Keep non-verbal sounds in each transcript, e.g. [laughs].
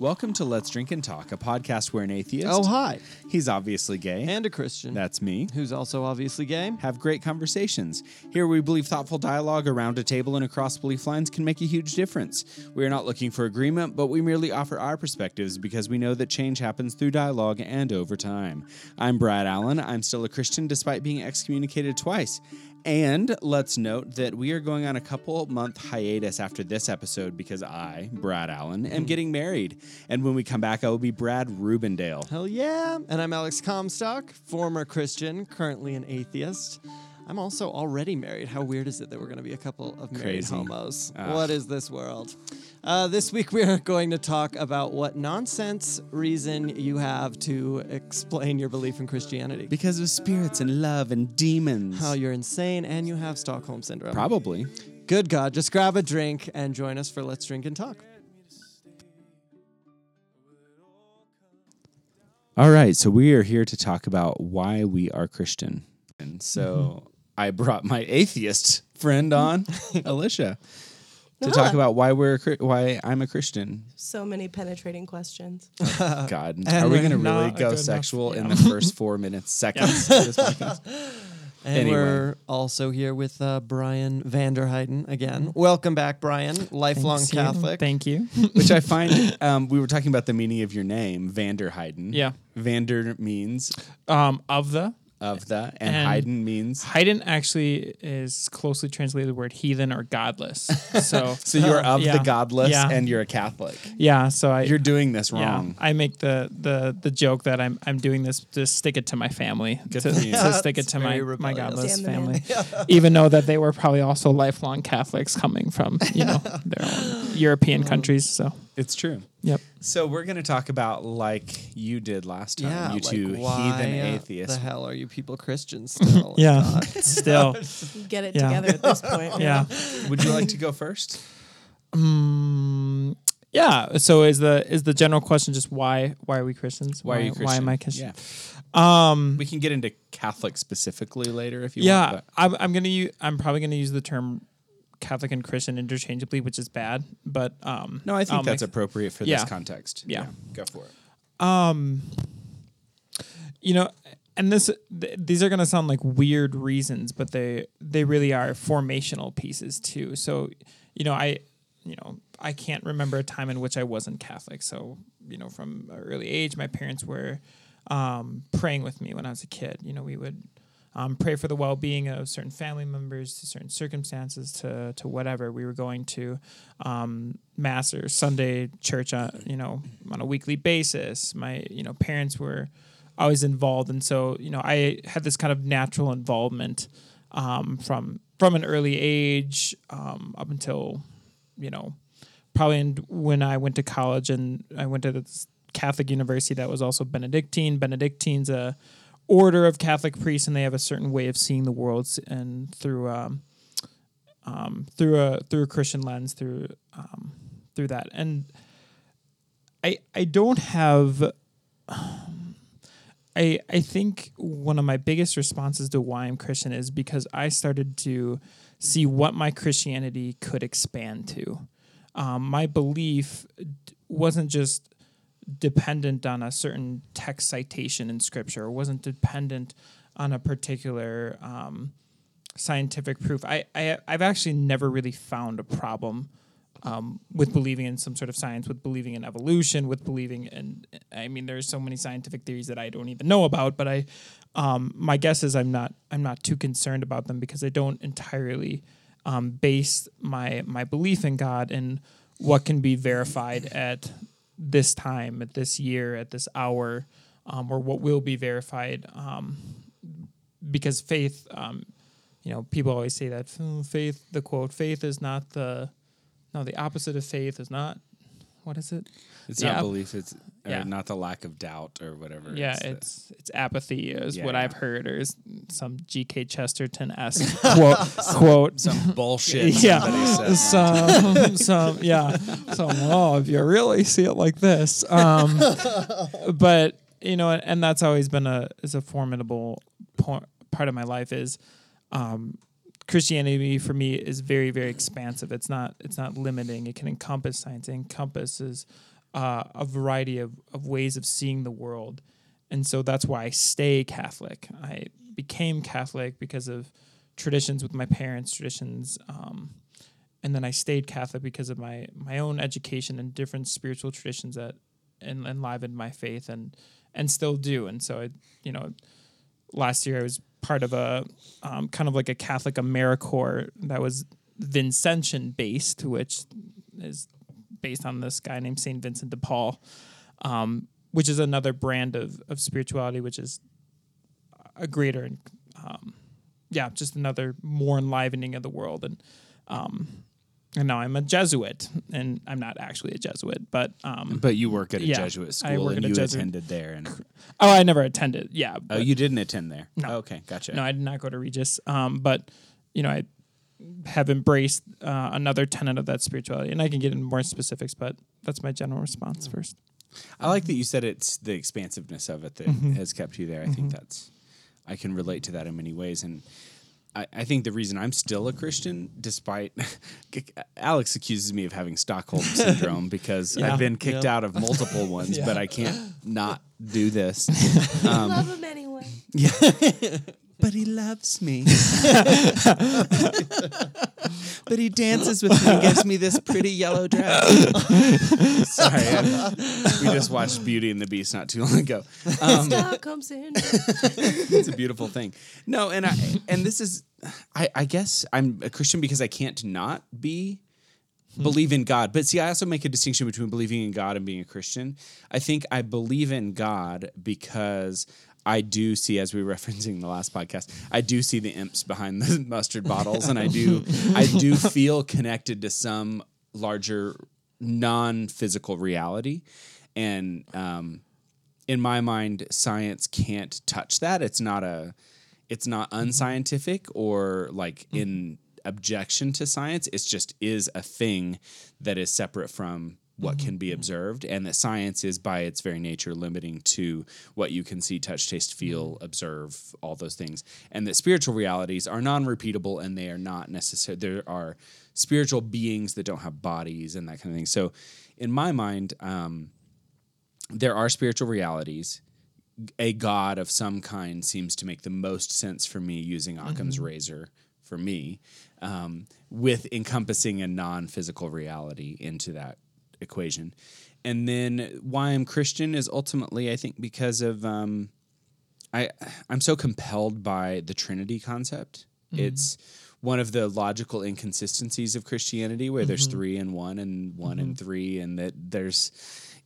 Welcome to Let's Drink and Talk, a podcast where an atheist, Oh, hi. he's obviously gay, And a Christian. that's me, who's also obviously gay. have great conversations. Here we believe thoughtful dialogue around a table and across belief lines can make a huge difference. We are not looking for agreement, but we merely offer our perspectives because we know that change happens through dialogue and over time. I'm Brad Allen. I'm still a Christian despite being excommunicated twice. And let's note that we are going on a couple month hiatus after this episode because I, Brad Allen, am getting married. And when we come back, I will be Brad Rubendale. Hell yeah. And I'm Alex Comstock, former Christian, currently an atheist. I'm also already married. How weird is it that we're going to be a couple of married Crazy. homos? Ah. What is this world? Uh, this week we are going to talk about what nonsense reason you have to explain your belief in Christianity. Because of spirits and love and demons. How you're insane and you have Stockholm syndrome. Probably. Good God, just grab a drink and join us for Let's Drink and Talk. All right, so we are here to talk about why we are Christian. And so I brought my atheist friend on, [laughs] Alicia, to talk about why we're why I'm a Christian. So many penetrating questions. [laughs] God, are we going to really go good enough, sexual in the first four minutes, [laughs] seconds of this podcast? [laughs] And Anyway. we're also here with uh, Brian Vanderheiden again. Welcome back, Brian. Lifelong Thanks, you. Catholic. Thank you. Which I find um, we were talking about the meaning of your name, Vanderheiden. Yeah. Vander means Um, of the of the, and, And- Heiden means. Heiden actually is closely translated the word heathen or godless. [laughs] So So you're of Yeah. the godless, Yeah. and you're a Catholic. yeah, so I You're doing this yeah, wrong. I make the the the joke that I'm I'm doing this to stick it to my family, Good to, for you. to stick it to my very my godless Damn the man. family, [laughs] even though that they were probably also lifelong Catholics coming from you know their own [laughs] European countries. So It's true. Yep. So we're going to talk about like you did last time. Yeah, you like two why heathen uh, atheists. The hell are you people Christians still? [laughs] Yeah, [laughs] still [laughs] Get it Yeah. together at this point. yeah. Would you like to go first? Mm, yeah. So is the is the general question just why why are we Christians? Why are you Christian? Why am I Christian? Yeah. Um. We can get into Catholic specifically later if you yeah. want. I'm I'm gonna use I'm probably gonna use the term Catholic and Christian interchangeably, which is bad. But um. No, I think I'll that's make- appropriate for Yeah. this context. Yeah. Go for it. um. You know, and this th- these are gonna sound like weird reasons, but they they really are formational pieces too. So, you know, I you know I can't remember a time in which I wasn't Catholic. So, you know, from an early age, my parents were um, praying with me when I was a kid. You know, we would um, pray for the well-being of certain family members to certain circumstances to to whatever we were going to um, mass or Sunday church on you know on a weekly basis. My you know parents were always involved, and so you know I had this kind of natural involvement um, from from an early age um, up until you know probably in, when I went to college and I went to this Catholic university that was also Benedictine. Benedictine's a order of Catholic priests, and they have a certain way of seeing the world and through um, um, through a through a Christian lens, through um, through that. And I I don't have. [sighs] I I think one of my biggest responses to why I'm Christian is because I started to see what my Christianity could expand to. Um, my belief wasn't just dependent on a certain text citation in scripture, or wasn't dependent on a particular um, scientific proof. I, I I've actually never really found a problem um, with believing in some sort of science, with believing in evolution, with believing in. I mean, there's so many scientific theories that I don't even know about, but I, um, my guess is I'm not I'm not too concerned about them because I don't entirely um, base my my belief in God and what can be verified at this time, at this year, at this hour, um, or what will be verified. Um, because faith, um, you know, people always say that "Hmm, faith. The quote: "Faith is not the no. The opposite of faith is not what is it? It's not belief. It's Yeah. not the lack of doubt or whatever. Yeah, the- it's it's apathy is Yeah, what yeah. I've heard, or is some G.K. Chesterton esque [laughs] quote quote. some bullshit. [laughs] yeah, some some yeah, some. Oh, if you really see it like this, um, [laughs] but you know, and that's always been a is a formidable part of my life is um, Christianity for me is very very expansive. It's not it's not limiting. It can encompass science. It encompasses uh, a variety of, of ways of seeing the world, and so that's why I stay Catholic. I became Catholic because of traditions with my parents, traditions, um, and then I stayed Catholic because of my my own education and different spiritual traditions that en- enlivened my faith and and still do. And so I, you know, last year I was part of a um, kind of like a Catholic AmeriCorps that was Vincentian based, which is based on this guy named Saint Vincent de Paul, um, which is another brand of of spirituality, which is a greater, um, yeah, just another more enlivening of the world. And um, and now I'm a Jesuit, and I'm not actually a Jesuit, but um, But you work at a Yeah, Jesuit I school work and at a you Jesuit- attended there. And oh, I never attended. Yeah, oh, you didn't attend there. No. okay, gotcha. No, I did not go to Regis. Um, but you know, I have embraced uh, another tenet of that spirituality, and I can get into more specifics, but that's my general response first. I like that you said it's the expansiveness of it that Mm-hmm. has kept you there. I think that's I can relate to that in many ways, and I, I think the reason I'm still a Christian, despite [laughs] Alex accuses me of having Stockholm [laughs] syndrome because Yeah. I've been kicked Yeah. out of multiple ones, [laughs] but I can't not do this. Love um, him anyway. Yeah. But he loves me. [laughs] but he dances with me and gives me this pretty yellow dress. Sorry. I- we just watched Beauty and the Beast not too long ago. Um, Stockholm syndrome. it's a beautiful thing. No, and I and this is I, I guess I'm a Christian because I can't not be believe in God. But see, I also make a distinction between believing in God and being a Christian. I think I believe in God because I do see, as we were [laughs] referencing the last podcast, I do see the imps behind the [laughs] mustard bottles, and I do I do [laughs] feel connected to some larger non-physical reality. And um, in my mind, science can't touch that. It's not a it's not unscientific or like in objection to science. It's just is a thing that is separate from what can be observed and that science is by its very nature limiting to what you can see touch taste feel observe all those things. And that spiritual realities are non-repeatable and they are not necessary there are spiritual beings that don't have bodies and that kind of thing. So in my mind um, there are spiritual realities. A god of some kind seems to make the most sense for me using Occam's razor for me, um, with encompassing a non physical reality into that equation. And then why I'm Christian is ultimately, I think, because of um, I I'm so compelled by the Trinity concept. It's one of the logical inconsistencies of Christianity where there's three and one and one and three and that there's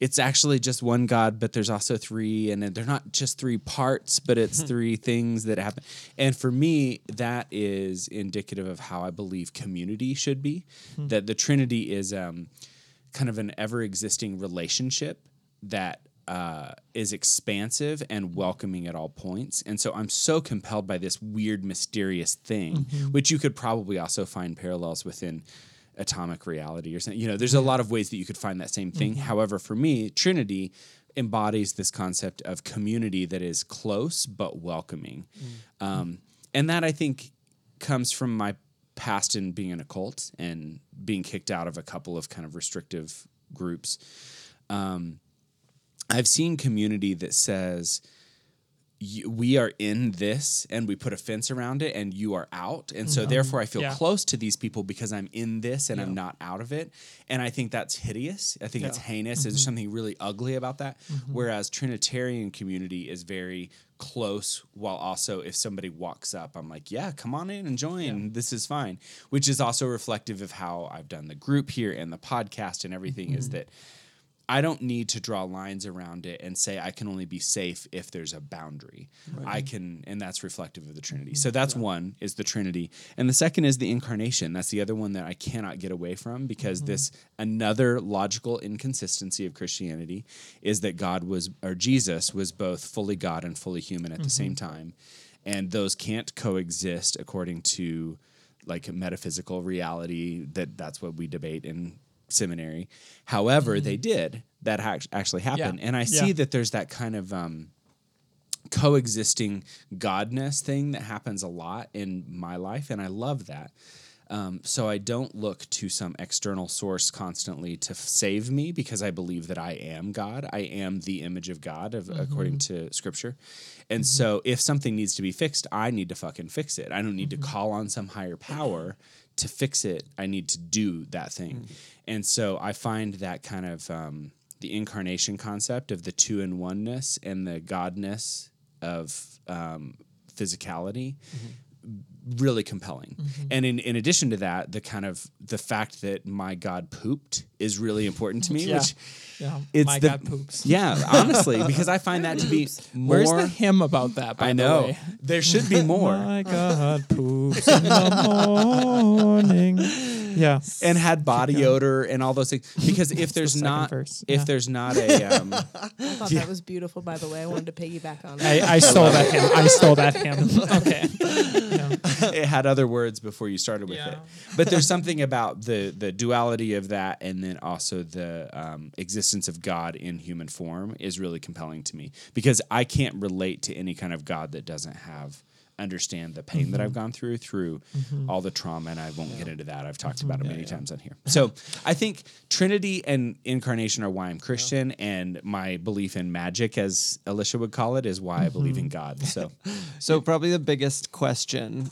it's actually just one God, but there's also three, and they're not just three parts, but it's [laughs] three things that happen. And for me, that is indicative of how I believe community should be. That the Trinity is um, kind of an ever existing relationship that uh, is expansive and welcoming at all points. And so I'm so compelled by this weird, mysterious thing, which you could probably also find parallels within atomic reality or something. You know, there's a lot of ways that you could find that same thing. However, for me, Trinity embodies this concept of community that is close but welcoming. Um, and that I think comes from my past in being in a cult and being kicked out of a couple of kind of restrictive groups. Um, I've seen community that says, we are in this and we put a fence around it and you are out. And so mm-hmm. therefore i feel Yeah. close to these people because i'm in this and i'm not out of it. And i think that's hideous. I think it's heinous. There's mm-hmm. something really ugly about that. Mm-hmm. Whereas trinitarian community is very close while also if somebody walks up i'm like yeah come on in and join. This is fine. Which is also reflective of how i've done the group here and the podcast and everything is that I don't need to draw lines around it and say I can only be safe if there's a boundary. I can, and that's reflective of the Trinity. So mm-hmm. that's one is the Trinity, and the second is the incarnation. That's the other one that I cannot get away from because mm-hmm. this another logical inconsistency of Christianity is that God was or Jesus was both fully God and fully human at the same mm-hmm. time, and those can't coexist according to like metaphysical reality that that's what we debate in seminary. However, they mm-hmm. did that act- actually happened, Yeah. and I see Yeah. that there's that kind of um, coexisting godness thing that happens a lot in my life, and I love that. Um, so I don't look to some external source constantly to f- save me because I believe that I am God. I am the image of God, of, according mm-hmm. to Scripture. And mm-hmm. so if something needs to be fixed, I need to fucking fix it. I don't need to call on some higher power to fix it. I need to do that thing. And so I find that kind of um, the incarnation concept of the two in oneness and the godness of um, physicality really compelling. And in, in addition to that, the kind of the fact that my God pooped is really important to me. Yeah. Which Yeah, it's my the, God poops. Yeah, honestly, [laughs] because I find that to be more. Where's the hymn about that? By I the know way? there should be more. [laughs] My God poops in the morning. [gasps] Yeah. and had body odor and all those things. Because if [laughs] there's second not, verse, if yeah. there's not a, [laughs] um, I thought that was beautiful, by the way. I wanted to piggyback on I, that. I stole that hymn. I stole that [laughs] hymn. Okay. it had other words before you started with Yeah. it. But there's something about the the duality of that, and then also the um, existence of God in human form is really compelling to me because I can't relate to any kind of God that doesn't have understand the pain that I've mm-hmm. gone through through mm-hmm. all the trauma and I won't get into that. I've talked mm-hmm. about it many times on here. So I think Trinity and incarnation are why I'm Christian and my belief in magic as Alicia would call it is why I believe in God. So [laughs] So probably the biggest question,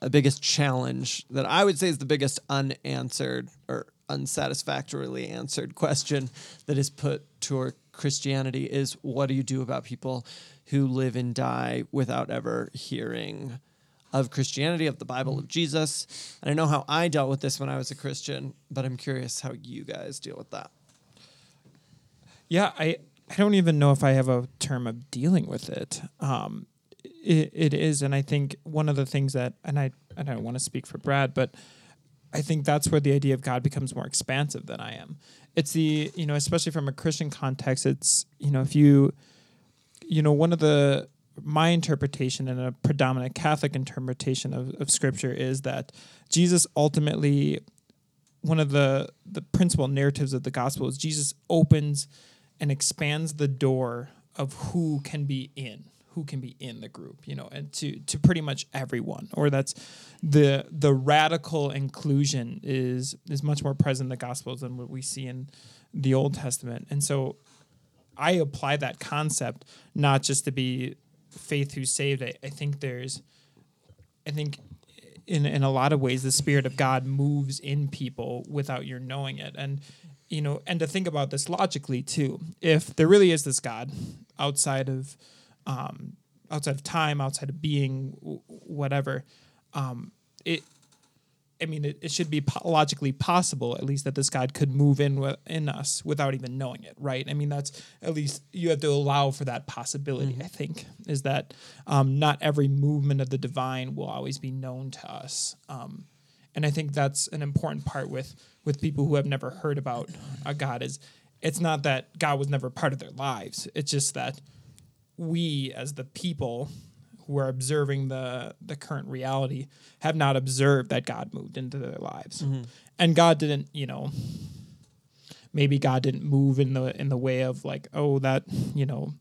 the biggest challenge that I would say is the biggest unanswered or unsatisfactorily answered question that is put toward Christianity is what do you do about people who live and die without ever hearing of Christianity, of the Bible, of Jesus? And I know how I dealt with this when I was a Christian, but I'm curious how you guys deal with that. Yeah, I I don't even know if I have a term of dealing with it. Um, it, it is, and I think one of the things that, and I I don't want to speak for Brad, but I think that's where the idea of God becomes more expansive than I am. It's the you know, especially from a Christian context, it's you know, if you you know, one of the my interpretation and a predominant Catholic interpretation of, of scripture is that Jesus ultimately one of the the principal narratives of the gospel is Jesus opens and expands the door of who can be in who can be in the group you know and to to pretty much everyone or that's the the radical inclusion is is much more present in the gospels than what we see in the old testament. And so i apply that concept not just to be faith who's saved. I, I think there's i think in in a lot of ways the spirit of god moves in people without your knowing it. And you know and to think about this logically too if there really is this god outside of um outside of time outside of being whatever um it I mean, it, it should be po- logically possible, at least, that this God could move in wi- in us without even knowing it, right? I mean, that's at least you have to allow for that possibility. I think is that um, not every movement of the divine will always be known to us, um, and I think that's an important part with with people who have never heard about a God. Is it's not that God was never part of their lives; it's just that we, as the people who are observing the the current reality, have not observed that God moved into their lives, mm-hmm. and God didn't, you know, maybe God didn't move in the in the way of like, oh, that you know,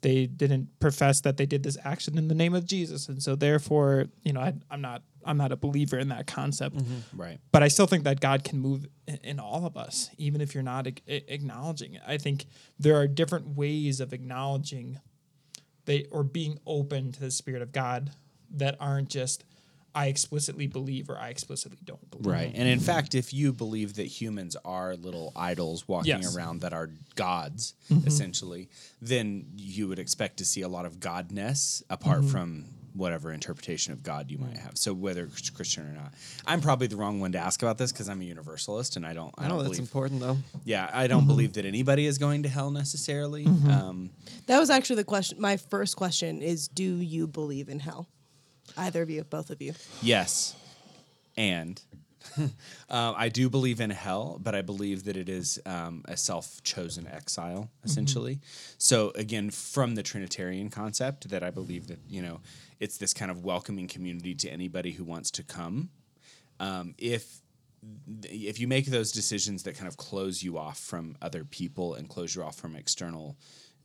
they didn't profess that they did this action in the name of Jesus, and so therefore, you know, I, I'm not I'm not a believer in that concept. Mm-hmm. Right. but I still think that God can move in, in all of us, even if you're not a- acknowledging it. I think there are different ways of acknowledging they or being open to the Spirit of God that aren't just I explicitly believe or I explicitly don't believe. Right. And in fact, if you believe that humans are little idols walking Yes. around that are gods, Mm-hmm. essentially, then you would expect to see a lot of godness apart Mm-hmm. from whatever interpretation of God you might mm. have. So whether it's Christian or not. I'm probably the wrong one to ask about this because I'm a universalist and I don't I I know don't that's believe important though. Yeah, I don't mm-hmm. believe that anybody is going to hell necessarily. Mm-hmm. Um, That was actually the question. My first question is Do you believe in hell? Either of you, both of you. Yes. And um, [laughs] I do believe in hell, but I believe that it is um, a self chosen exile, essentially. So, again, from the Trinitarian concept, that I believe that, you know, it's this kind of welcoming community to anybody who wants to come. Um, if if you make those decisions that kind of close you off from other people and close you off from external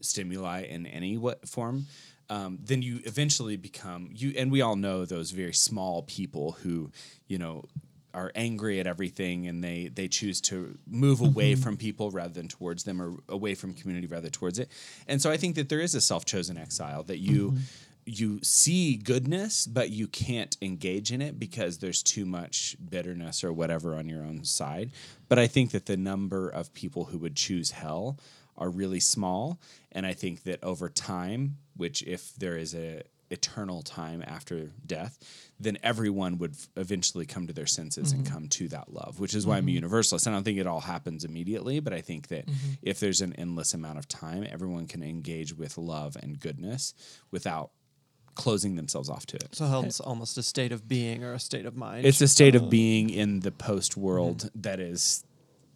stimuli in any what form, um, then you eventually become you. And we all know those very small people who, you know, are angry at everything and they they choose to move mm-hmm. away from people rather than towards them or away from community rather towards it. And so I think that there is a self-chosen exile that you mm-hmm. you see goodness but you can't engage in it because there's too much bitterness or whatever on your own side. But I think that the number of people who would choose hell are really small and I think that over time, which if there is a eternal time after death, then everyone would f- eventually come to their senses and mm-hmm. come to that love, which is why I'm a mm-hmm. universalist. I don't think it all happens immediately, but I think that mm-hmm. if there's an endless amount of time, everyone can engage with love and goodness without closing themselves off to it. So it's almost a state of being or a state of mind. It's a state of uh, being in the post world that is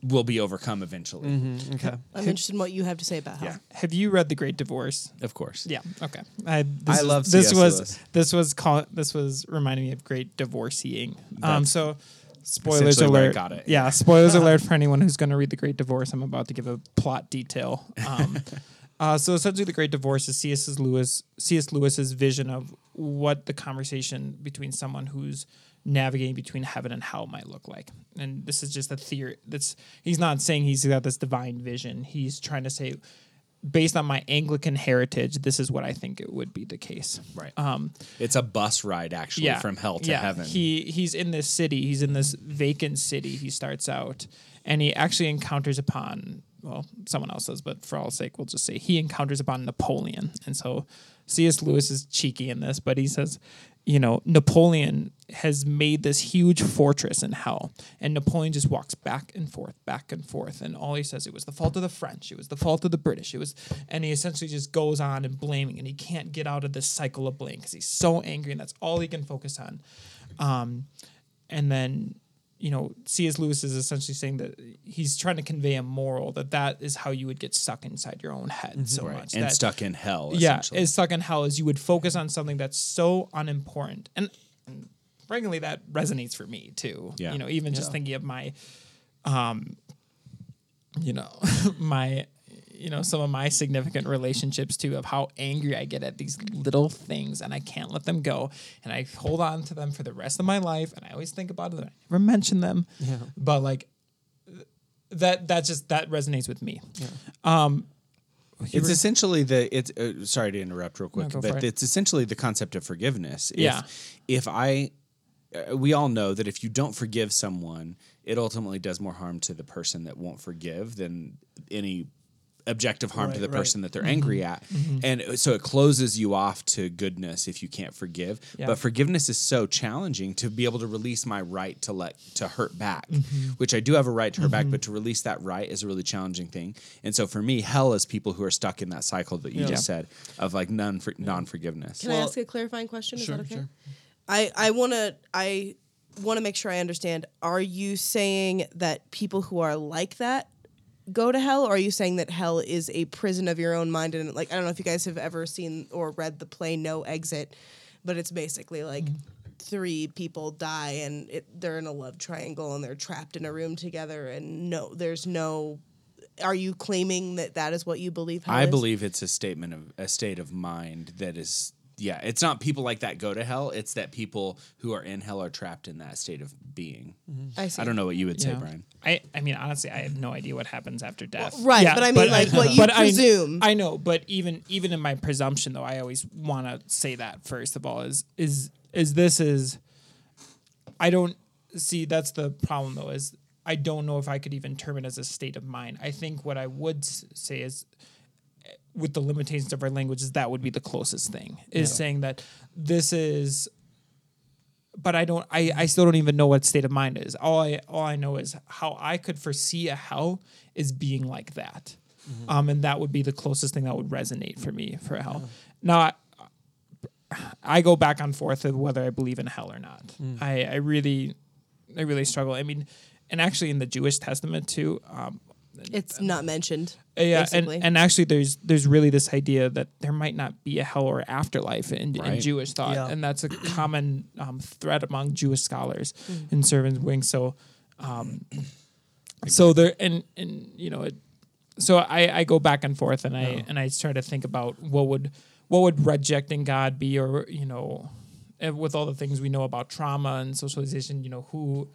will be overcome eventually. Mhm, okay. I'm interested in what you have to say about hell. Yeah, Have you read The Great Divorce? of course. Yeah. Okay. I, this I is- love this C.S. was Lewis. this was call, this was reminding me of Great Divorceeing. Um. That's So. Spoilers essentially where I alert! got it. Yeah, spoilers [laughs] alert for anyone who's going to read The Great Divorce. I'm about to give a plot detail. Um, [laughs] uh, so essentially, The Great Divorce is C.S. Lewis C.S. Lewis's vision of what the conversation between someone who's navigating between heaven and hell might look like. And this is just a theory. That's he's not saying he's got this divine vision. He's trying to say, based on my Anglican heritage, this is what I think it would be the case. Right. Um, It's a bus ride actually from hell to yeah. heaven. He he's in this city. He's in this vacant city. He starts out, and he actually encounters upon well, someone else does, but for all sake, we'll just say he encounters upon Napoleon. And so C.S. Lewis is cheeky in this, but he says, you know, Napoleon has made this huge fortress in hell, and Napoleon just walks back and forth, back and forth, and all he says it was the fault of the French, it was the fault of the British, it was, and he essentially just goes on and blaming, and he can't get out of this cycle of blame because he's so angry, and that's all he can focus on. Um, and then you know C.S. Lewis is essentially saying that he's trying to convey a moral that that is how you would get stuck inside your own head so right. much and that, stuck in hell. yeah is stuck in hell is you would focus on something that's so unimportant and, and frankly that resonates for me too Yeah. you know even just thinking of my um you know [laughs] my you know some of my significant relationships too of how angry I get at these little things and I can't let them go and I hold on to them for the rest of my life and I always think about it and I never mention them Yeah. but like that that just that resonates with me Yeah. um you It's were- essentially the it's uh, sorry to interrupt real quick, go for but it. it's essentially the concept of forgiveness. If, Yeah. If I uh, we all know that if you don't forgive someone, it ultimately does more harm to the person that won't forgive than any objective harm to the right. Mm-hmm. person that they're angry at. And uh, so it closes you off to goodness if you can't forgive. Yeah. But forgiveness is so challenging to be able to release my right to let to hurt back, Mm-hmm. which I do have a right to hurt back, but to release that right is a really challenging thing. And so for me, hell is people who are stuck in that cycle that you Yeah. just said of like non non forgiveness. Can I ask a clarifying question? Is Sure, that okay? sure. I I want to I want to make sure I understand. Are you saying that people who are like that go to hell, or are you saying that hell is a prison of your own mind? And like I don't know if you guys have ever seen or read the play No Exit, but it's basically like. Mm-hmm. Three people die and it, they're in a love triangle and they're trapped in a room together and no, there's no. Are you claiming that that is what you believe? Hell I is? believe it's a statement of a state of mind that is yeah, it's not people like that go to hell, it's that people who are in hell are trapped in that state of being. Mm-hmm. I see. I don't know what you would say, Yeah. Brian. I, I mean, honestly, I have no idea what happens after death. right, but I mean, like, what [laughs] you but I- presume. I, know, but even even in my presumption, though, I always want to say that first of all is is is this is. I don't see that's the problem though is I don't know if I could even term it as a state of mind. I think what I would say is with the limitations of our languages, that would be the closest thing is saying that this is but I don't I, I still don't even know what state of mind is. All I all I know is how I could foresee a hell is being like that. Um and that would be the closest thing that would resonate for me for a hell. Now I, I go back and forth of whether I believe in hell or not. I, I really I really struggle. I mean and actually in the Jewish Testament too, um It's not mentioned. uh, yeah, and, basically. and actually, there's there's really this idea that there might not be a hell or afterlife in, in Jewish thought, Yeah. and that's a [clears throat] common um, thread among Jewish scholars in Servants Wing. So, um, so there and and you know it. So I, I go back and forth and I and I try to think about what would what would rejecting God be, or you know, eh, with all the things we know about trauma and socialization, you know, who,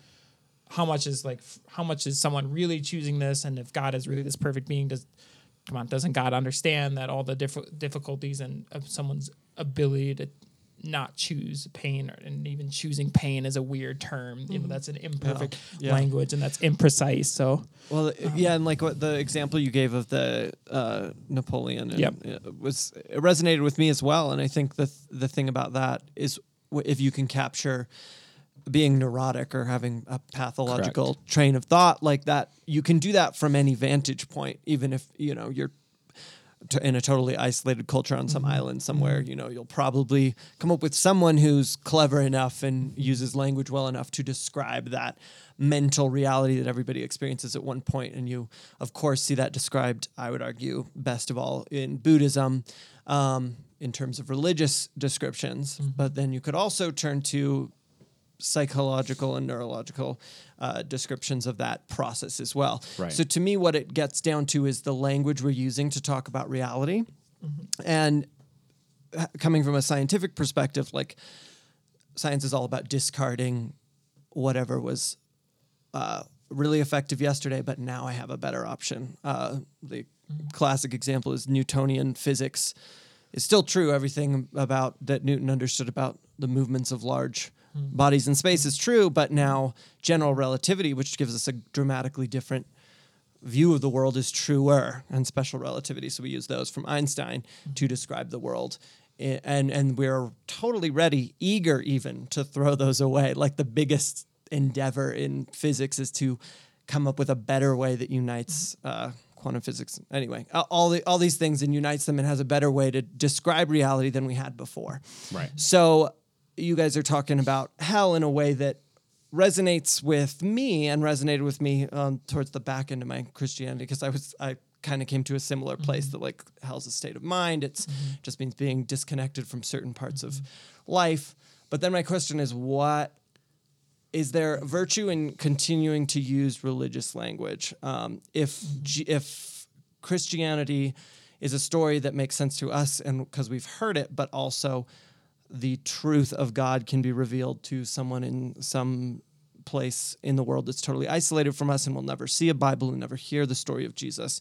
how much is like, how much is someone really choosing this, and if God is really this perfect being, does come on, doesn't God understand that all the diff- difficulties and of someone's ability to not choose pain or, and even choosing pain is a weird term you know mm-hmm. that's an imperfect Yeah. language and that's imprecise so Well, uh, um, yeah, and like what the example you gave of the uh, Napoleon, and Yep. it was it resonated with me as well. And I think the the thing about that is w- if you can capture being neurotic or having a pathological train of thought like that, you can do that from any vantage point, even if you know you're in a totally isolated culture on some island somewhere, you know, you'll probably come up with someone who's clever enough and uses language well enough to describe that mental reality that everybody experiences at one point. And you, of course, see that described, I would argue, best of all in Buddhism. Um, in terms of religious descriptions, but then you could also turn to psychological and neurological uh, descriptions of that process as well. Right. So to me, what it gets down to is the language we're using to talk about reality, and uh, coming from a scientific perspective, like science is all about discarding whatever was uh, really effective yesterday, but now I have a better option. Uh, the classic example is Newtonian physics. It's still true. Everything about that Newton understood about the movements of large bodies in space is true, but now general relativity, which gives us a dramatically different view of the world, is truer, and special relativity. So we use those from Einstein to describe the world. And, and we're totally ready, eager even to throw those away. Like the biggest endeavor in physics is to come up with a better way that unites uh, quantum physics. Anyway, all the, all these things and unites them and has a better way to describe reality than we had before. Right. So you guys are talking about hell in a way that resonates with me and resonated with me um, towards the back end of my Christianity because I was I kind of came to a similar place that like hell's a state of mind. It's just means being disconnected from certain parts of life. But then my question is, what is there virtue in continuing to use religious language? Um, if G- if Christianity is a story that makes sense to us and because we've heard it, but also the truth of God can be revealed to someone in some place in the world that's totally isolated from us and will never see a Bible and never hear the story of Jesus.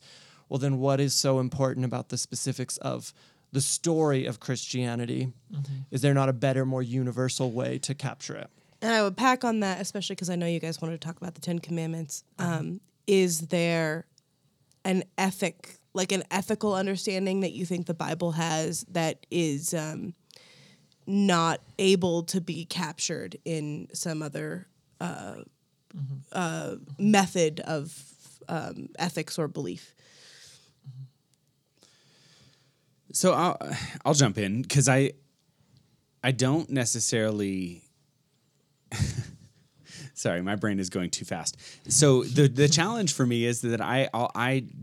Well, then what is so important about the specifics of the story of Christianity? Is there not a better, more universal way to capture it? And I would pack on that, especially because I know you guys wanted to talk about the Ten Commandments. Um, is there an ethic, like an ethical understanding that you think the Bible has that is um, not able to be captured in some other uh, uh, method of um, ethics or belief? So I'll I'll jump in because I I don't necessarily. [laughs] Sorry, my brain is going too fast. So the the challenge for me is that I I'll,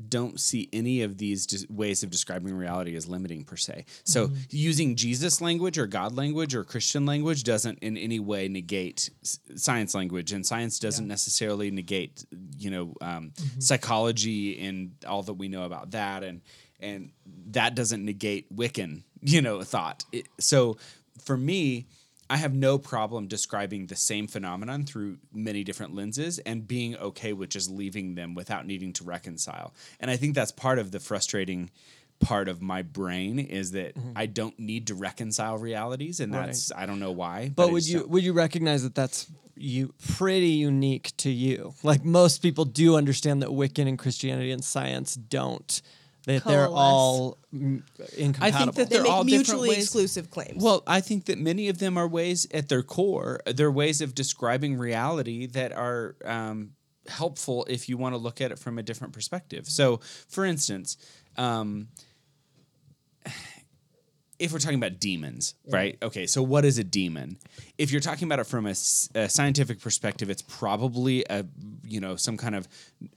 don't see any of these dis- ways of describing reality as limiting per se. So using Jesus language or God language or Christian language doesn't in any way negate s- science language, and science doesn't necessarily negate you know um, psychology and all that we know about that, and and that doesn't negate Wiccan you know thought. It, so for me. I have no problem describing the same phenomenon through many different lenses and being okay with just leaving them without needing to reconcile. And I think that's part of the frustrating part of my brain is that mm-hmm. I don't need to reconcile realities and that's I don't know why. But I would you don't- would you recognize that that's you pretty unique to you? Like most people do understand that Wiccan and Christianity and science don't. That they're all incompatible. I think that They They're make all different mutually ways- exclusive claims. Well, I think that many of them are ways at their core, they're ways of describing reality that are um, helpful if you want to look at it from a different perspective. So, for instance, um, if we're talking about demons, right? Okay, so what is a demon? If you're talking about it from a scientific perspective, it's probably a you know some kind of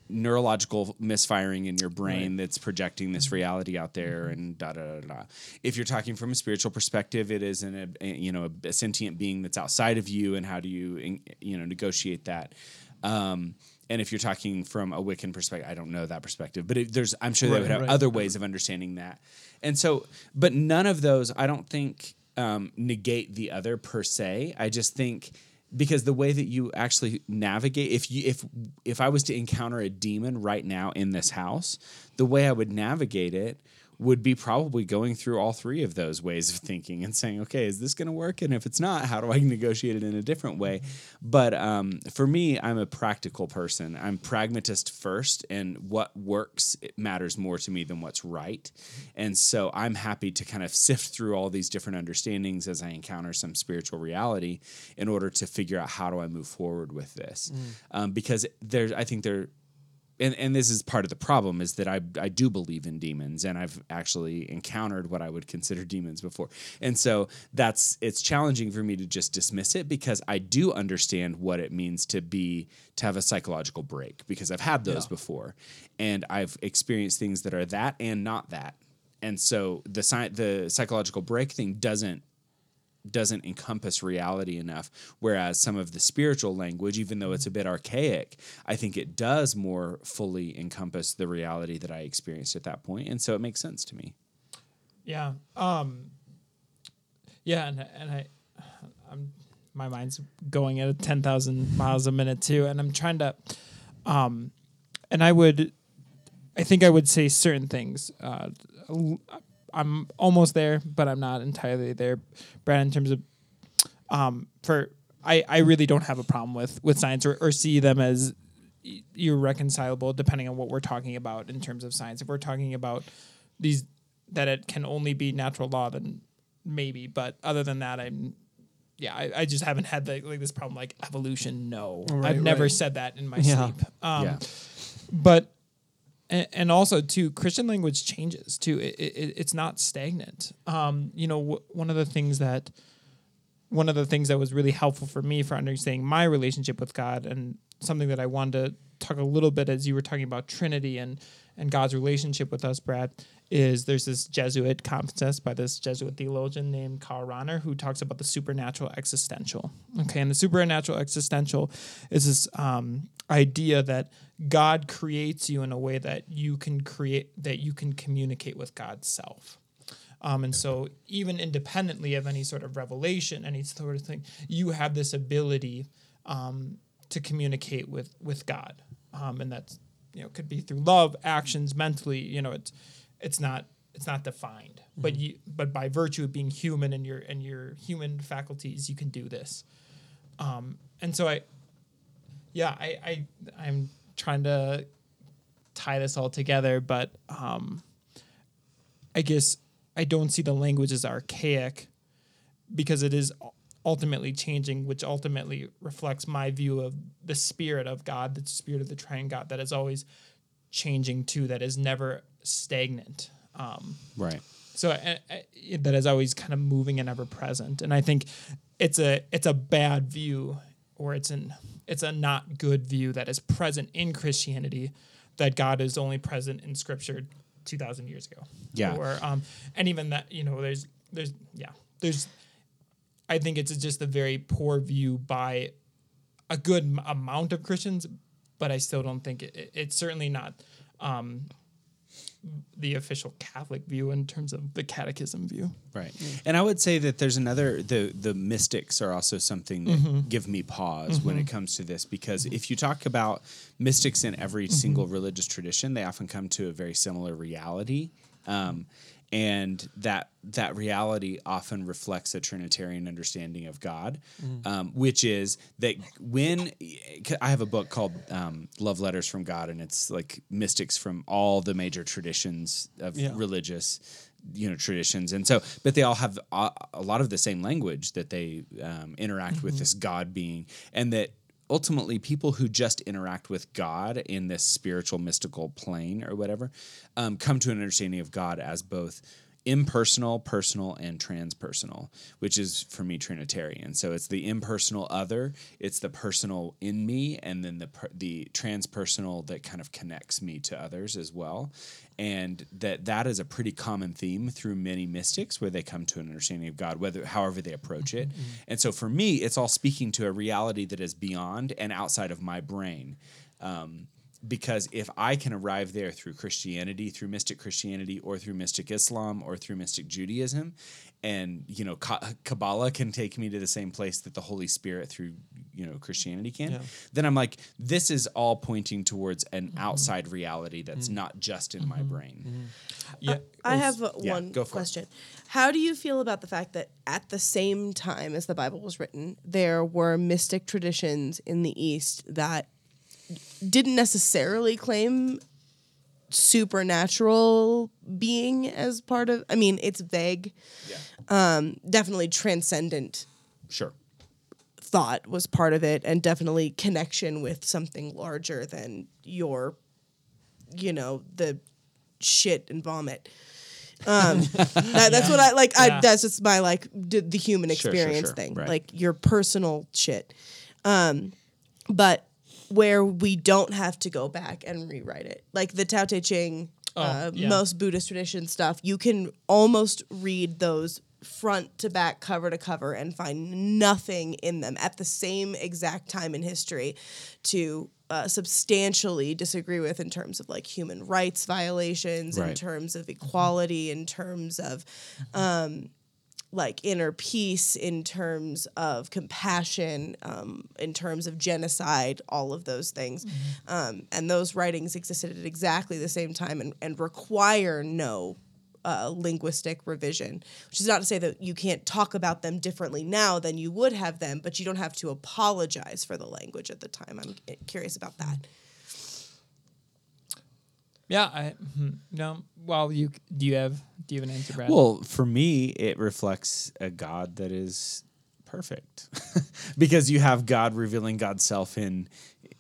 neurological misfiring in your brain that's projecting this mm-hmm. reality out there, mm-hmm. and da da da da. If you're talking from a spiritual perspective, it is an a, you know a sentient being that's outside of you, and how do you you know negotiate that? Um, And if you're talking from a Wiccan perspective, I don't know that perspective, but it, there's I'm sure they would have right. other mm-hmm. ways of understanding that. And so, but none of those I don't think um, negate the other per se. I just think because the way that you actually navigate if you if if I was to encounter a demon right now in this house, the way I would navigate it would be probably going through all three of those ways of thinking and saying, okay, is this going to work? And if it's not, how do I negotiate it in a different way? But um, for me, I'm a practical person. I'm pragmatist first, and what works it matters more to me than what's right. And so I'm happy to kind of sift through all these different understandings as I encounter some spiritual reality in order to figure out how do I move forward with this. Um, because there's, I think there and, and this is part of the problem is that I, I do believe in demons and I've actually encountered what I would consider [laughs] demons before. And so that's it's challenging for me to just dismiss it because I do understand what it means to be to have a psychological break because I've had those before and I've experienced things that are that and not that. And so the sci- the psychological break thing doesn't doesn't encompass reality enough. Whereas some of the spiritual language, even though it's a bit archaic, I think it does more fully encompass the reality that I experienced at that point, and so it makes sense to me. Yeah. Um yeah, and and I I'm my mind's going at 10,000 miles a minute too and I'm trying to um and I would I think I would say certain things uh I'm almost there but I'm not entirely there Brad in terms of um for I I really don't have a problem with with science or, or see them as irreconcilable depending on what we're talking about in terms of science if we're talking about these that it can only be natural law, then maybe. But other than that, I'm yeah, I, I just haven't had the, like this problem like evolution. No, Right, I've never right. said that in my Yeah. sleep. Um, yeah, but and, and also too christian language changes too. It, it, it's not stagnant. Um, you know w- one of the things that one of the things that was really helpful for me for understanding my relationship with god and something that i wanted to talk a little bit as you were talking about trinity and and god's relationship with us brad is there's this jesuit conference by this jesuit theologian named karl rahner who talks about the supernatural existential okay and the supernatural existential is this um, idea that God creates you in a way that you can create that you can communicate with God's self. Um, and so, even independently of any sort of revelation, any sort of thing, you have this ability um, to communicate with with God, um, and that's you know could be through love, actions, mentally. You know, it's it's not it's not defined, but you but by virtue of being human and your and your human faculties, you can do this. Um, and so I, yeah, I, I I'm trying to tie this all together, but um, I guess I don't see the language as archaic because it is ultimately changing, which ultimately reflects my view of the spirit of God, the spirit of the triune God that is always changing too, that is never stagnant. Um, right. so that is always kind of moving and ever present and i think it's a it's a bad view or it's an it's a not good view that is present in christianity that god is only present in scripture 2000 years ago Yeah. or um and even that you know there's there's yeah there's i think it's just a very poor view by a good amount of christians but i still don't think it, it- it's certainly not um the official Catholic view in terms of the catechism view. Right. And I would say that there's another the the mystics are also something that mm-hmm. give me pause when it mm-hmm. comes to this because if you talk about mystics in every mm-hmm. single religious tradition, they often come to a very similar reality. Um, and that that reality often reflects a Trinitarian understanding of God, um, which is that when I have a book called um, Love Letters from God, and it's like mystics from all the major traditions of Yeah. religious you know traditions. And so but they all have a, a lot of the same language that they um, interact with this god being and that ultimately people who just interact with god in this spiritual mystical plane or whatever um, come to an understanding of god as both impersonal personal and transpersonal which is for me trinitarian. So it's the impersonal other it's the personal in me and then the the transpersonal that kind of connects me to others as well. And that that is a pretty common theme through many mystics where they come to an understanding of god whether however they approach it. And so for me it's all speaking to a reality that is beyond and outside of my brain. Um, because if I can arrive there through Christianity, through mystic Christianity, or through mystic Islam, or through mystic Judaism, and you know Kabbalah can take me to the same place that the Holy Spirit through you know Christianity can, then I'm like, this is all pointing towards an mm-hmm. outside reality that's mm-hmm. not just in my mm-hmm. brain. Uh, yeah. I have uh, Yeah, one go for it. question. How do you feel about the fact that at the same time as the Bible was written, there were mystic traditions in the East that didn't necessarily claim supernatural being as part of I mean, it's vague. Yeah, Um, definitely transcendent sure. thought was part of it and definitely connection with something larger than your you know the shit and vomit um [laughs] that, that's what i like i Yeah. that's just my like d- the human Sure, sure, experience sure. thing Right. like your personal shit um but where we don't have to go back and rewrite it like the tao te ching uh, yeah. most buddhist tradition stuff you can almost read those front to back cover to cover and find nothing in them at the same exact time in history to uh, substantially disagree with in terms of like human rights violations in terms of equality in terms of um, like inner peace in terms of compassion um, in terms of genocide all of those things. Um, and those writings existed at exactly the same time and, and require no uh, linguistic revision which is not to say that you can't talk about them differently now than you would have them but you don't have to apologize for the language at the time. I'm curious about that Yeah. I hmm, no. Well, you do you have do you have an answer, Brad? Well, for me, it reflects a God that is perfect, [laughs] because you have God revealing God's self in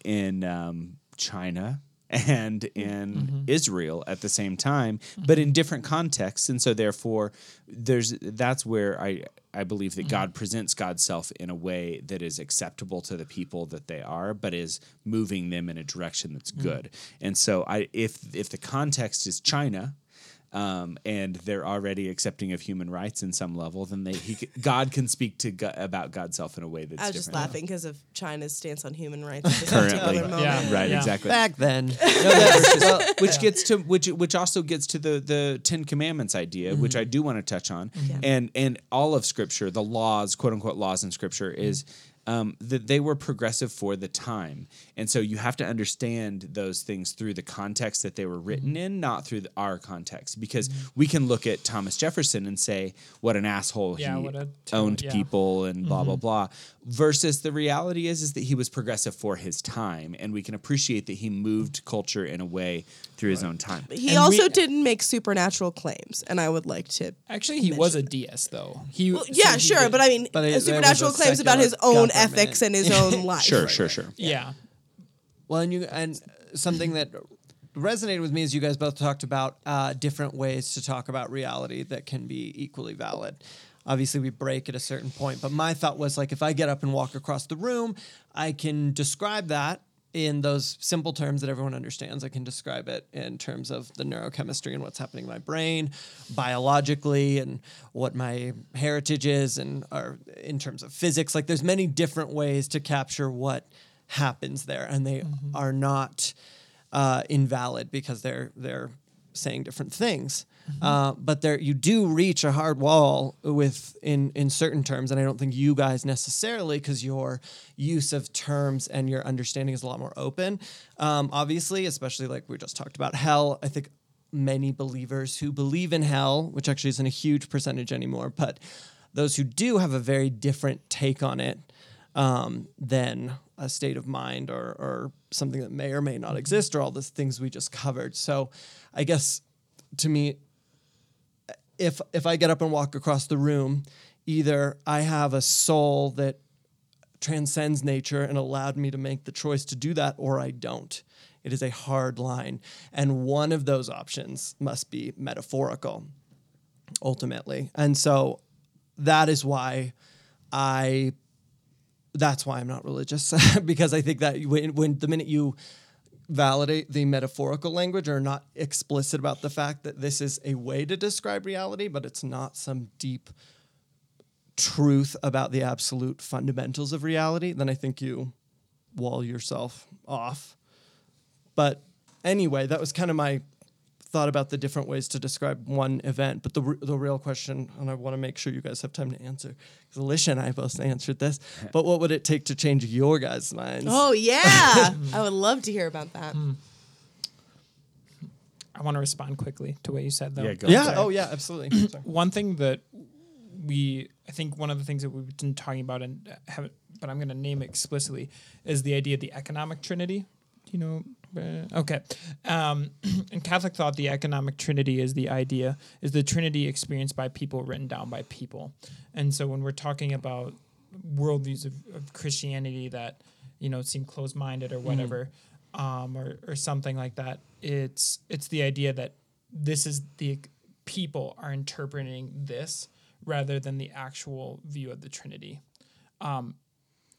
in um, China and in mm-hmm. Israel at the same time, but mm-hmm. in different contexts, and so therefore, there's that's where I I believe that God mm-hmm. presents God's self in a way that is acceptable to the people that they are, but is moving them in a direction that's good. And so, I if if the context is China, um, and they're already accepting of human rights in some level, then they he, [laughs] God can speak to God, about God's self in a way that's i was just laughing because of china's stance on human rights Currently. particular moment Yeah. Right, Yeah. exactly. Back then, [laughs] No, that's- well, [laughs] which gets to which which also gets to the the Ten Commandments idea, which I do want to touch on, and and all of Scripture, the laws, quote unquote laws in Scripture, is um, that they were progressive for the time, and so you have to understand those things through the context that they were mm-hmm. written in, not through the, our context, because mm-hmm. we can look at Thomas Jefferson and say what an asshole Yeah, he what a owned yeah. people and blah blah mm-hmm. blah. Versus the reality is is that he was progressive for his time and we can appreciate that he moved culture in a way through his own time. He And also we- didn't make supernatural claims, and I would like to. Actually, he was a deist though. He Well, so yeah, he sure, did- but I mean, But it- there was a supernatural claims about his secular own ethics and his own [laughs] life. sure sure sure yeah. Well, and you and something that resonated with me is you guys both talked about uh, different ways to talk about reality that can be equally valid. Obviously, we break at a certain point, but my thought was like if I get up and walk across the room, I can describe that in those simple terms that everyone understands. I can describe it in terms of the neurochemistry and what's happening in my brain, biologically, and what my heritage is, and or in terms of physics. Like, there's many different ways to capture what happens there, and they are not uh, invalid because they're they're saying different things. Uh, but there, you do reach a hard wall with in in certain terms, and I don't think you guys necessarily because your use of terms and your understanding is a lot more open. Um, obviously, especially like we just talked about hell. I think many believers who believe in hell, which actually isn't a huge percentage anymore, but those who do have a very different take on it um, than a state of mind or, or something that may or may not exist or all the things we just covered. So I guess to me, if if I get up and walk across the room, either I have a soul that transcends nature and allowed me to make the choice to do that, or I don't. It is a hard line. And one of those options must be metaphorical, ultimately. And so that is why I that's why I'm not religious [laughs] because I think that when, when the minute you validate the metaphorical language or not explicit about the fact that this is a way to describe reality, but it's not some deep truth about the absolute fundamentals of reality, then I think you wall yourself off. But anyway, that was kind of my thought about the different ways to describe one event. But the r- the real question, and I want to make sure you guys have time to answer, because Alicia and I both answered this. [laughs] But what would it take to change your guys' minds? Oh yeah, [laughs] I would love to hear about that. Hmm. I want to respond quickly to what you said, though. Yeah, go. yeah. Sorry. Oh yeah. Absolutely. [clears throat] One thing that we I think one of the things that we've been talking about and haven't but I'm going to name explicitly is the idea of the economic trinity. You know? Okay. Um, [clears throat] in Catholic thought, the economic trinity is the idea is the trinity experienced by people, written down by people. And so when we're talking about worldviews of, of Christianity that you know seem closed-minded or whatever, um, or or something like that, it's it's the idea that this is the people are interpreting this rather than the actual view of the Trinity. Um,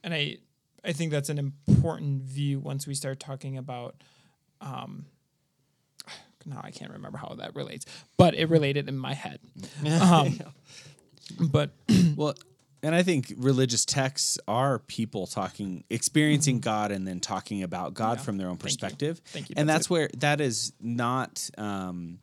and I I think that's an important view once we start talking about um no, I can't remember how that relates, but it related in my head. [laughs] Um, but [clears throat] Well, and I think religious texts are people talking, experiencing God, and then talking about God Yeah. from their own Thank you. perspective. Thank you. And That's that's where that is not. Um,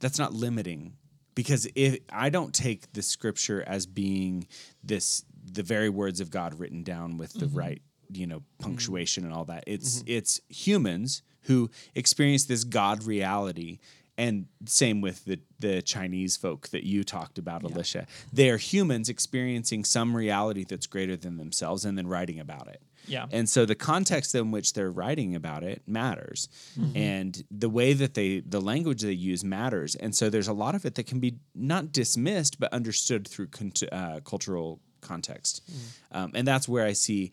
that's not limiting, because if I don't take the scripture as being this, the very words of God written down with the right, you know, punctuation and all that. It's it's humans who experience this God reality. And same with the the Chinese folk that you talked about, Alicia. They are humans experiencing some reality that's greater than themselves and then writing about it. Yeah. And so the context in which they're writing about it matters. Mm-hmm. And the way that they the language they use matters. And so there's a lot of it that can be not dismissed but understood through uh, cultural context. Mm. Um, and that's where I see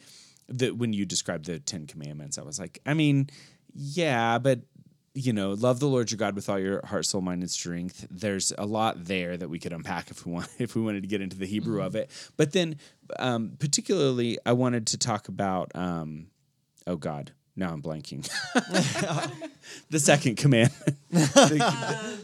that when you described the 10 commandments I was like, I mean, yeah, but you know, love the Lord your God with all your heart, soul, mind, and strength. There's a lot there that we could unpack if we want, [laughs] if we wanted to get into the Hebrew of it. But then, um, particularly, I wanted to talk about. Um, oh God, now I'm blanking. [laughs] [laughs] the second commandment, The-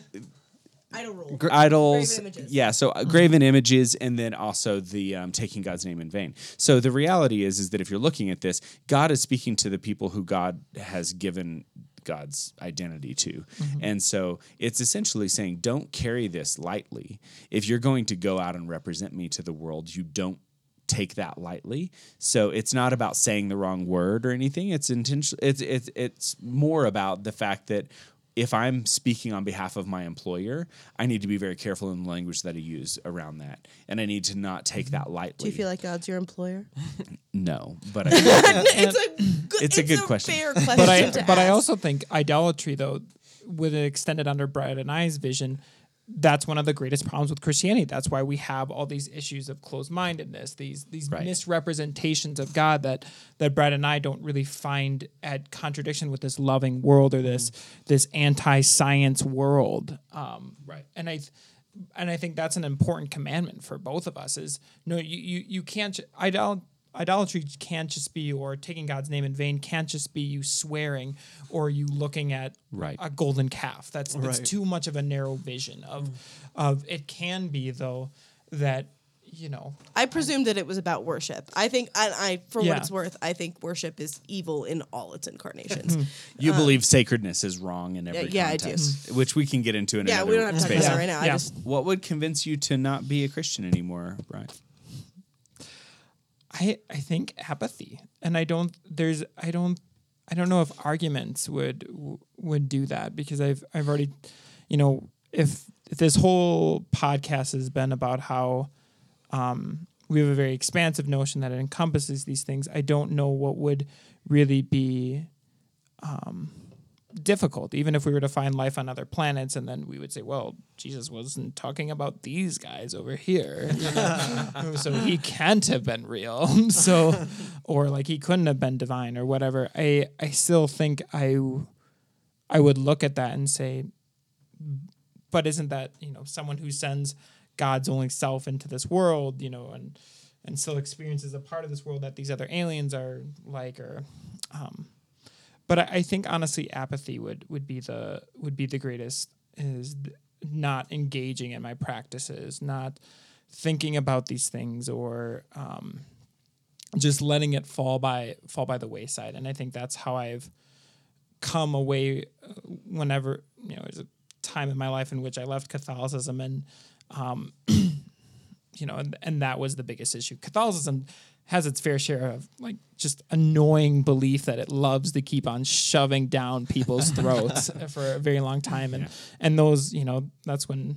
Rule. idols. Yeah, so uh, graven images, and then also the um, taking God's name in vain. So the reality is, is that if you're looking at this, God is speaking to the people who God has given God's identity to. And so it's essentially saying, don't carry this lightly. If you're going to go out and represent me to the world, you don't take that lightly. So it's not about saying the wrong word or anything. It's intentional. it's it's it's more about the fact that if I'm speaking on behalf of my employer, I need to be very careful in the language that I use around that. And I need to not take that mm-hmm. lightly. Do you feel like God's your employer? [laughs] no, but I, [laughs] it's a good, It's a good question. Fair question but I to but I also think idolatry though, with it extended under Brad and I's vision, that's one of the greatest problems with Christianity. That's why we have all these issues of closed mindedness, these these Right. misrepresentations of God that that Brad and I don't really find at contradiction with this loving world or this this anti science world. Um, right. And I. and I think that's an important commandment for both of us. Is no, you you, you can't ju- idol, idolatry can't just be or taking God's name in vain can't just be you swearing or you looking at Right. a golden calf. That's that's Right. too much of a narrow vision of of it can be though that you know I presume that it was about worship. I think, I, I for Yeah. what it's worth, I think worship is evil in all its incarnations. [laughs] you um, believe sacredness is wrong in every yeah, I do. context, which we can get into in yeah, another we don't have to talk about that right now. Yeah. I just What would convince you to not be a Christian anymore, Brian? I I think apathy, and I don't. There's I don't. I don't know if arguments would would do that because I've I've already, you know, if, if this whole podcast has been about how um, we have a very expansive notion that it encompasses these things, I don't know what would really be um, difficult, even if we were to find life on other planets, and then we would say, well, Jesus wasn't talking about these guys over here, you know? [laughs] [laughs] so he can't have been real. [laughs] so, or like he couldn't have been divine or whatever. I I still think I I would look at that and say, but isn't that you know someone who sends God's only self into this world, you know, and and still experiences a part of this world that these other aliens are like, or um, but I, I think honestly apathy would would be the would be the greatest is not engaging in my practices not thinking about these things or um, just letting it fall by fall by the wayside and i think that's how i've come away uh, whenever you know there's a time in my life in which I left Catholicism and um, [clears throat] you know and, and that was the biggest issue. Catholicism has its fair share of like just annoying belief that it loves to keep on shoving down people's [laughs] throats for a very long time and and those you know that's when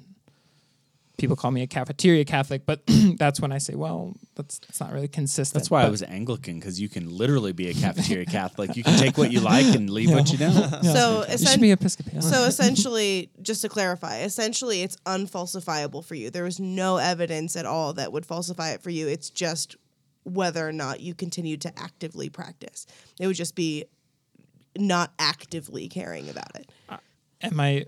people call me a cafeteria Catholic, but [clears throat] that's when I say, well, that's that's not really consistent. That's why I was Anglican because you can literally be a cafeteria Catholic. You can take what you like and leave what you don't. [laughs] So, You should be Episcopalian. so essentially, just to clarify, essentially it's unfalsifiable for you. There is no evidence at all that would falsify it for you. It's just whether or not you continue to actively practice. It would just be not actively caring about it. am I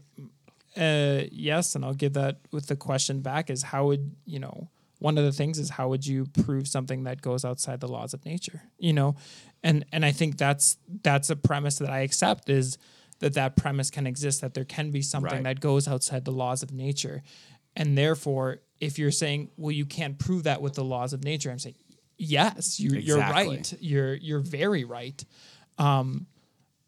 uh yes and I'll give that with the question back is how would you know one of the things is how would you prove something that goes outside the laws of nature you know and and I think that's that's a premise that I accept is that that premise can exist that there can be something Right. that goes outside the laws of nature and therefore if you're saying well you can't prove that with the laws of nature I'm saying yes you're, you're right you're you're very right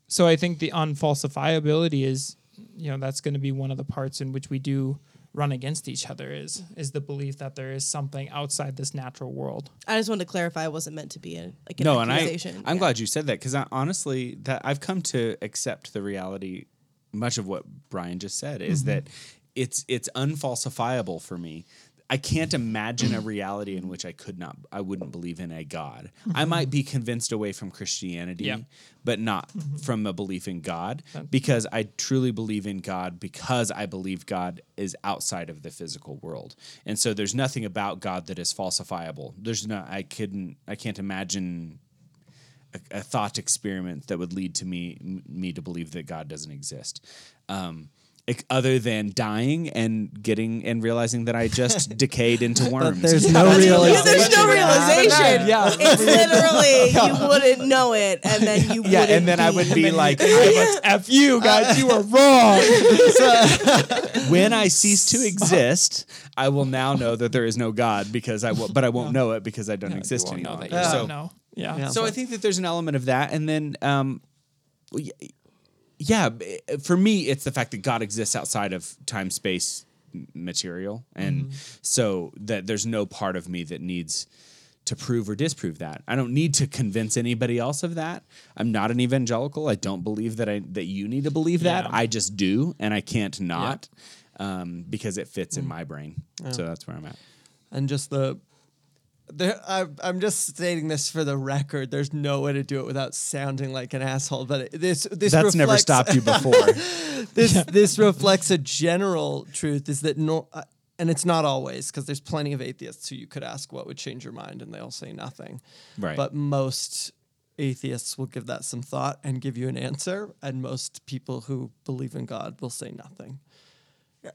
so I think the unfalsifiability is, you know, that's going to be one of the parts in which we do run against each other is is the belief that there is something outside this natural world. I just wanted to clarify it wasn't meant to be a, like an no, and I. I'm Yeah. glad you said that because honestly, that I've come to accept the reality. Much of what Brian just said is Mm-hmm. that it's it's unfalsifiable for me. I can't imagine a mm. reality in which I could not, I wouldn't believe in a God. I mm-hmm. might be convinced away from Christianity, Yeah. but not mm-hmm. from a belief in God, because I truly believe in God because I believe God is outside of the physical world, and so there's nothing about God that is falsifiable. There's no, I couldn't, I can't imagine a, a thought experiment that would lead to me m- me to believe that God doesn't exist. Um, other than dying and getting and realizing that I just [laughs] decayed into worms. there's no Yeah, realization. there's no realization. Yeah. It's literally [laughs] you wouldn't know it, and then you yeah, wouldn't and then I would be like, [laughs] F you guys, you are wrong. when I cease to exist, I will now know that there is no God because I will, but I won't know it because I don't exist you won't know anymore. that you So, don't. Yeah. Yeah. so I think that there's an element of that, and then, um, well, y- yeah, eh, for me, it's the fact that God exists outside of time, space, material, and mm-hmm. so that there's no part of me that needs to prove or disprove that. I don't need to convince anybody else of that. I'm not an evangelical. I don't believe that I that you need to believe that. I just do, and I can't not. Um, because it fits in mm. my brain, so that's where I'm at. and just the there I, i'm just stating this for the record there's no way to do it without sounding like an asshole but it, this this That's never stopped you [laughs] before. this this reflects a general truth is that no uh, and it's not always because there's plenty of atheists who you could ask what would change your mind and they'll say nothing Right. but most atheists will give that some thought and give you an answer and most people who believe in god will say nothing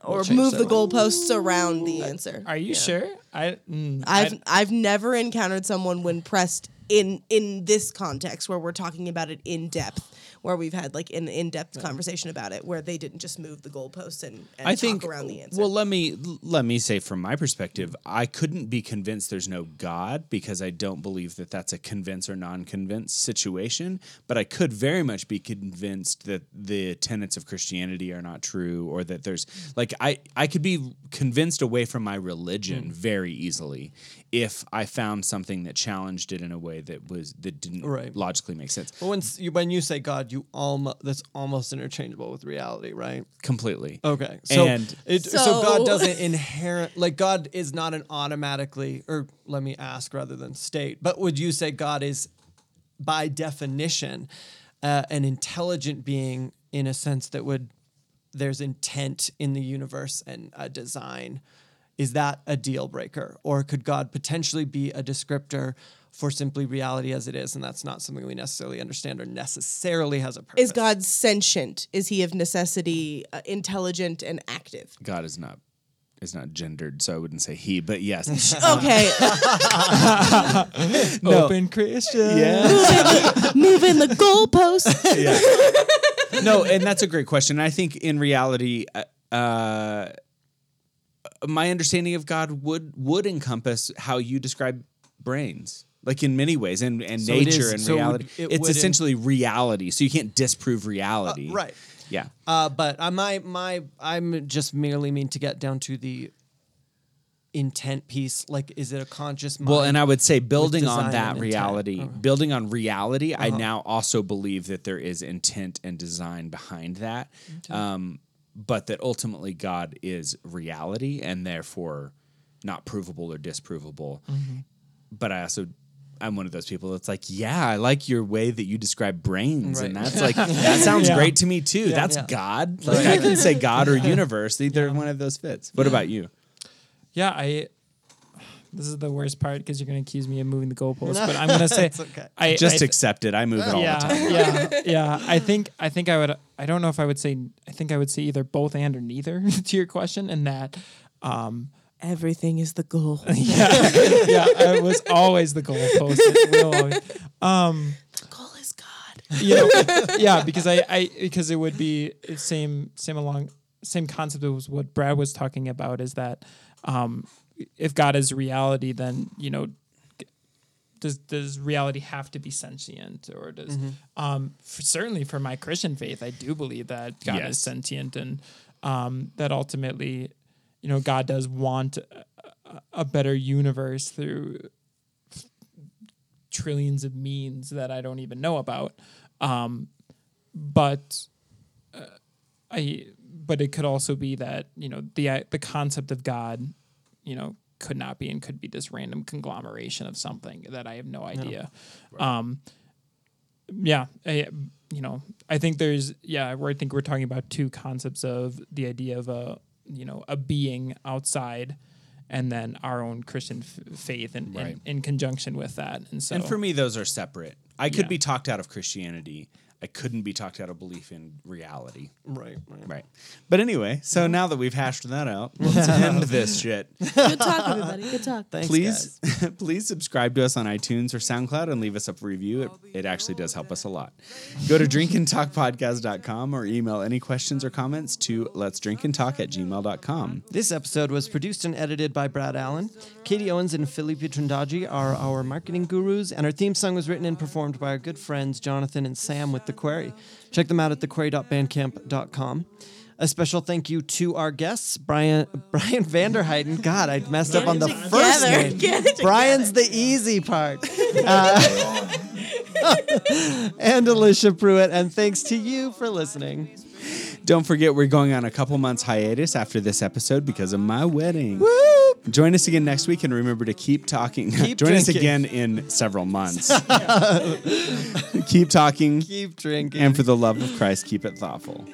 or change move the mind. goalposts around the answer. Are you sure? I mm, I've I- I've never encountered someone when pressed in in this context where we're talking about it in depth, where we've had like an in depth conversation about it, where they didn't just move the goalposts and, and I talk think around the answer. Well, let me let me say from my perspective, I couldn't be convinced there's no God because I don't believe that that's a convince or non-convince situation. But I could very much be convinced that the tenets of Christianity are not true, or that there's like I I could be convinced away from my religion hmm. very easily if I found something that challenged it in a way that was that didn't Right. logically make sense. but when you, when you say god you almost that's almost interchangeable with reality right Completely. Okay. So And- it, so, So- God doesn't inherent like God is not an automatically or let me ask rather than state. But would you say God is by definition uh, an intelligent being in a sense that would there's intent in the universe and a design? Is that a deal breaker or could God potentially be a descriptor for simply reality as it is and that's not something we necessarily understand or necessarily has a purpose? is God sentient? Is he of necessity uh, intelligent and active? God is not is not gendered, so I wouldn't say he, but yes. [laughs] [laughs] Okay, [laughs] open Christian. yeah. moving the goalposts. no, and that's a great question. I think in reality, uh, uh, my understanding of God would would encompass how you describe brains. Like in many ways, and, and So nature is- and so it would- reality. it it's essentially reality. So you can't disprove reality. right. Yeah. Uh, but uh, my my I'm just merely mean to get down to the intent piece. Like, is it a conscious mind? Well, and I would say building on that reality, Uh-huh. building on reality, I now also believe that there is intent and design behind that. Um, but that ultimately God is reality and therefore not provable or disprovable. Mm-hmm. But I also I'm one of those people that's like, yeah, I like your way that you describe brains, and that's like [laughs] that sounds Yeah. great to me too. That's Yeah. God. Like I can say God or [laughs] universe. Either one of those fits. What about you? Yeah, I. This is the worst part because you're going to accuse me of moving the goalposts, but I'm [laughs] going to say It's okay. I Just I, accept it. I move it all yeah, the time. yeah, yeah. I think I think I would. I don't know if I would say. I think I would say either both and or neither to your question, and that. Um, Everything is the goal. [laughs] yeah, yeah. It was always the goalpost. It will um, the goal is God. you know, [laughs] yeah, because I, I, because it would be same, same along, same concept as what Brad was talking about is that, um, if God is reality, then you know, does does reality have to be sentient, or does, um, for, certainly for my Christian faith, I do believe that God Yes. is sentient, and um, that ultimately, you know, God does want a, a- better universe through trillions of means that I don't even know about. Um, but uh, I, but it could also be that you know the the concept of God, you know, could not be and could be this random conglomeration of something that I have no idea. Um, yeah, I, you know, I think there's yeah, where I think we're talking about two concepts of the idea of a you know a being outside. And then our own Christian f- faith, in, Right. in, in conjunction with that, and so And for me, those are separate. I could Yeah. be talked out of Christianity. I couldn't be talked out of belief in reality. right, right. Right. But anyway, so mm-hmm. now that we've hashed that out, [laughs] let's end this shit. [laughs] Good talk, everybody. Good talk. Thanks, please, guys. [laughs] please subscribe to us on iTunes or SoundCloud and leave us a review. It, it actually does help us a lot. Go to drinkandtalkpodcast.com or email any questions or comments to let's drink and talk at gmail.com. This episode was produced and edited by Brad Allen. Katie Owens and Philippi Trindaji are our marketing gurus, and our theme song was written and performed by our good friends Jonathan and Sam with The Query. Check them out at thequery.bandcamp.com. A special thank you to our guests, Brian [laughs] Brian Vanderheiden. God, I messed up on the first name. Brian's the easy part. Uh, [laughs] and Alicia Pruitt, and thanks to you for listening. Don't forget, we're going on a couple months hiatus after this episode because of my wedding. Join us again next week and remember to keep talking. Keep [laughs] Join us again in several months. [laughs] keep talking. Keep drinking. And for the love of Christ, keep it thoughtful.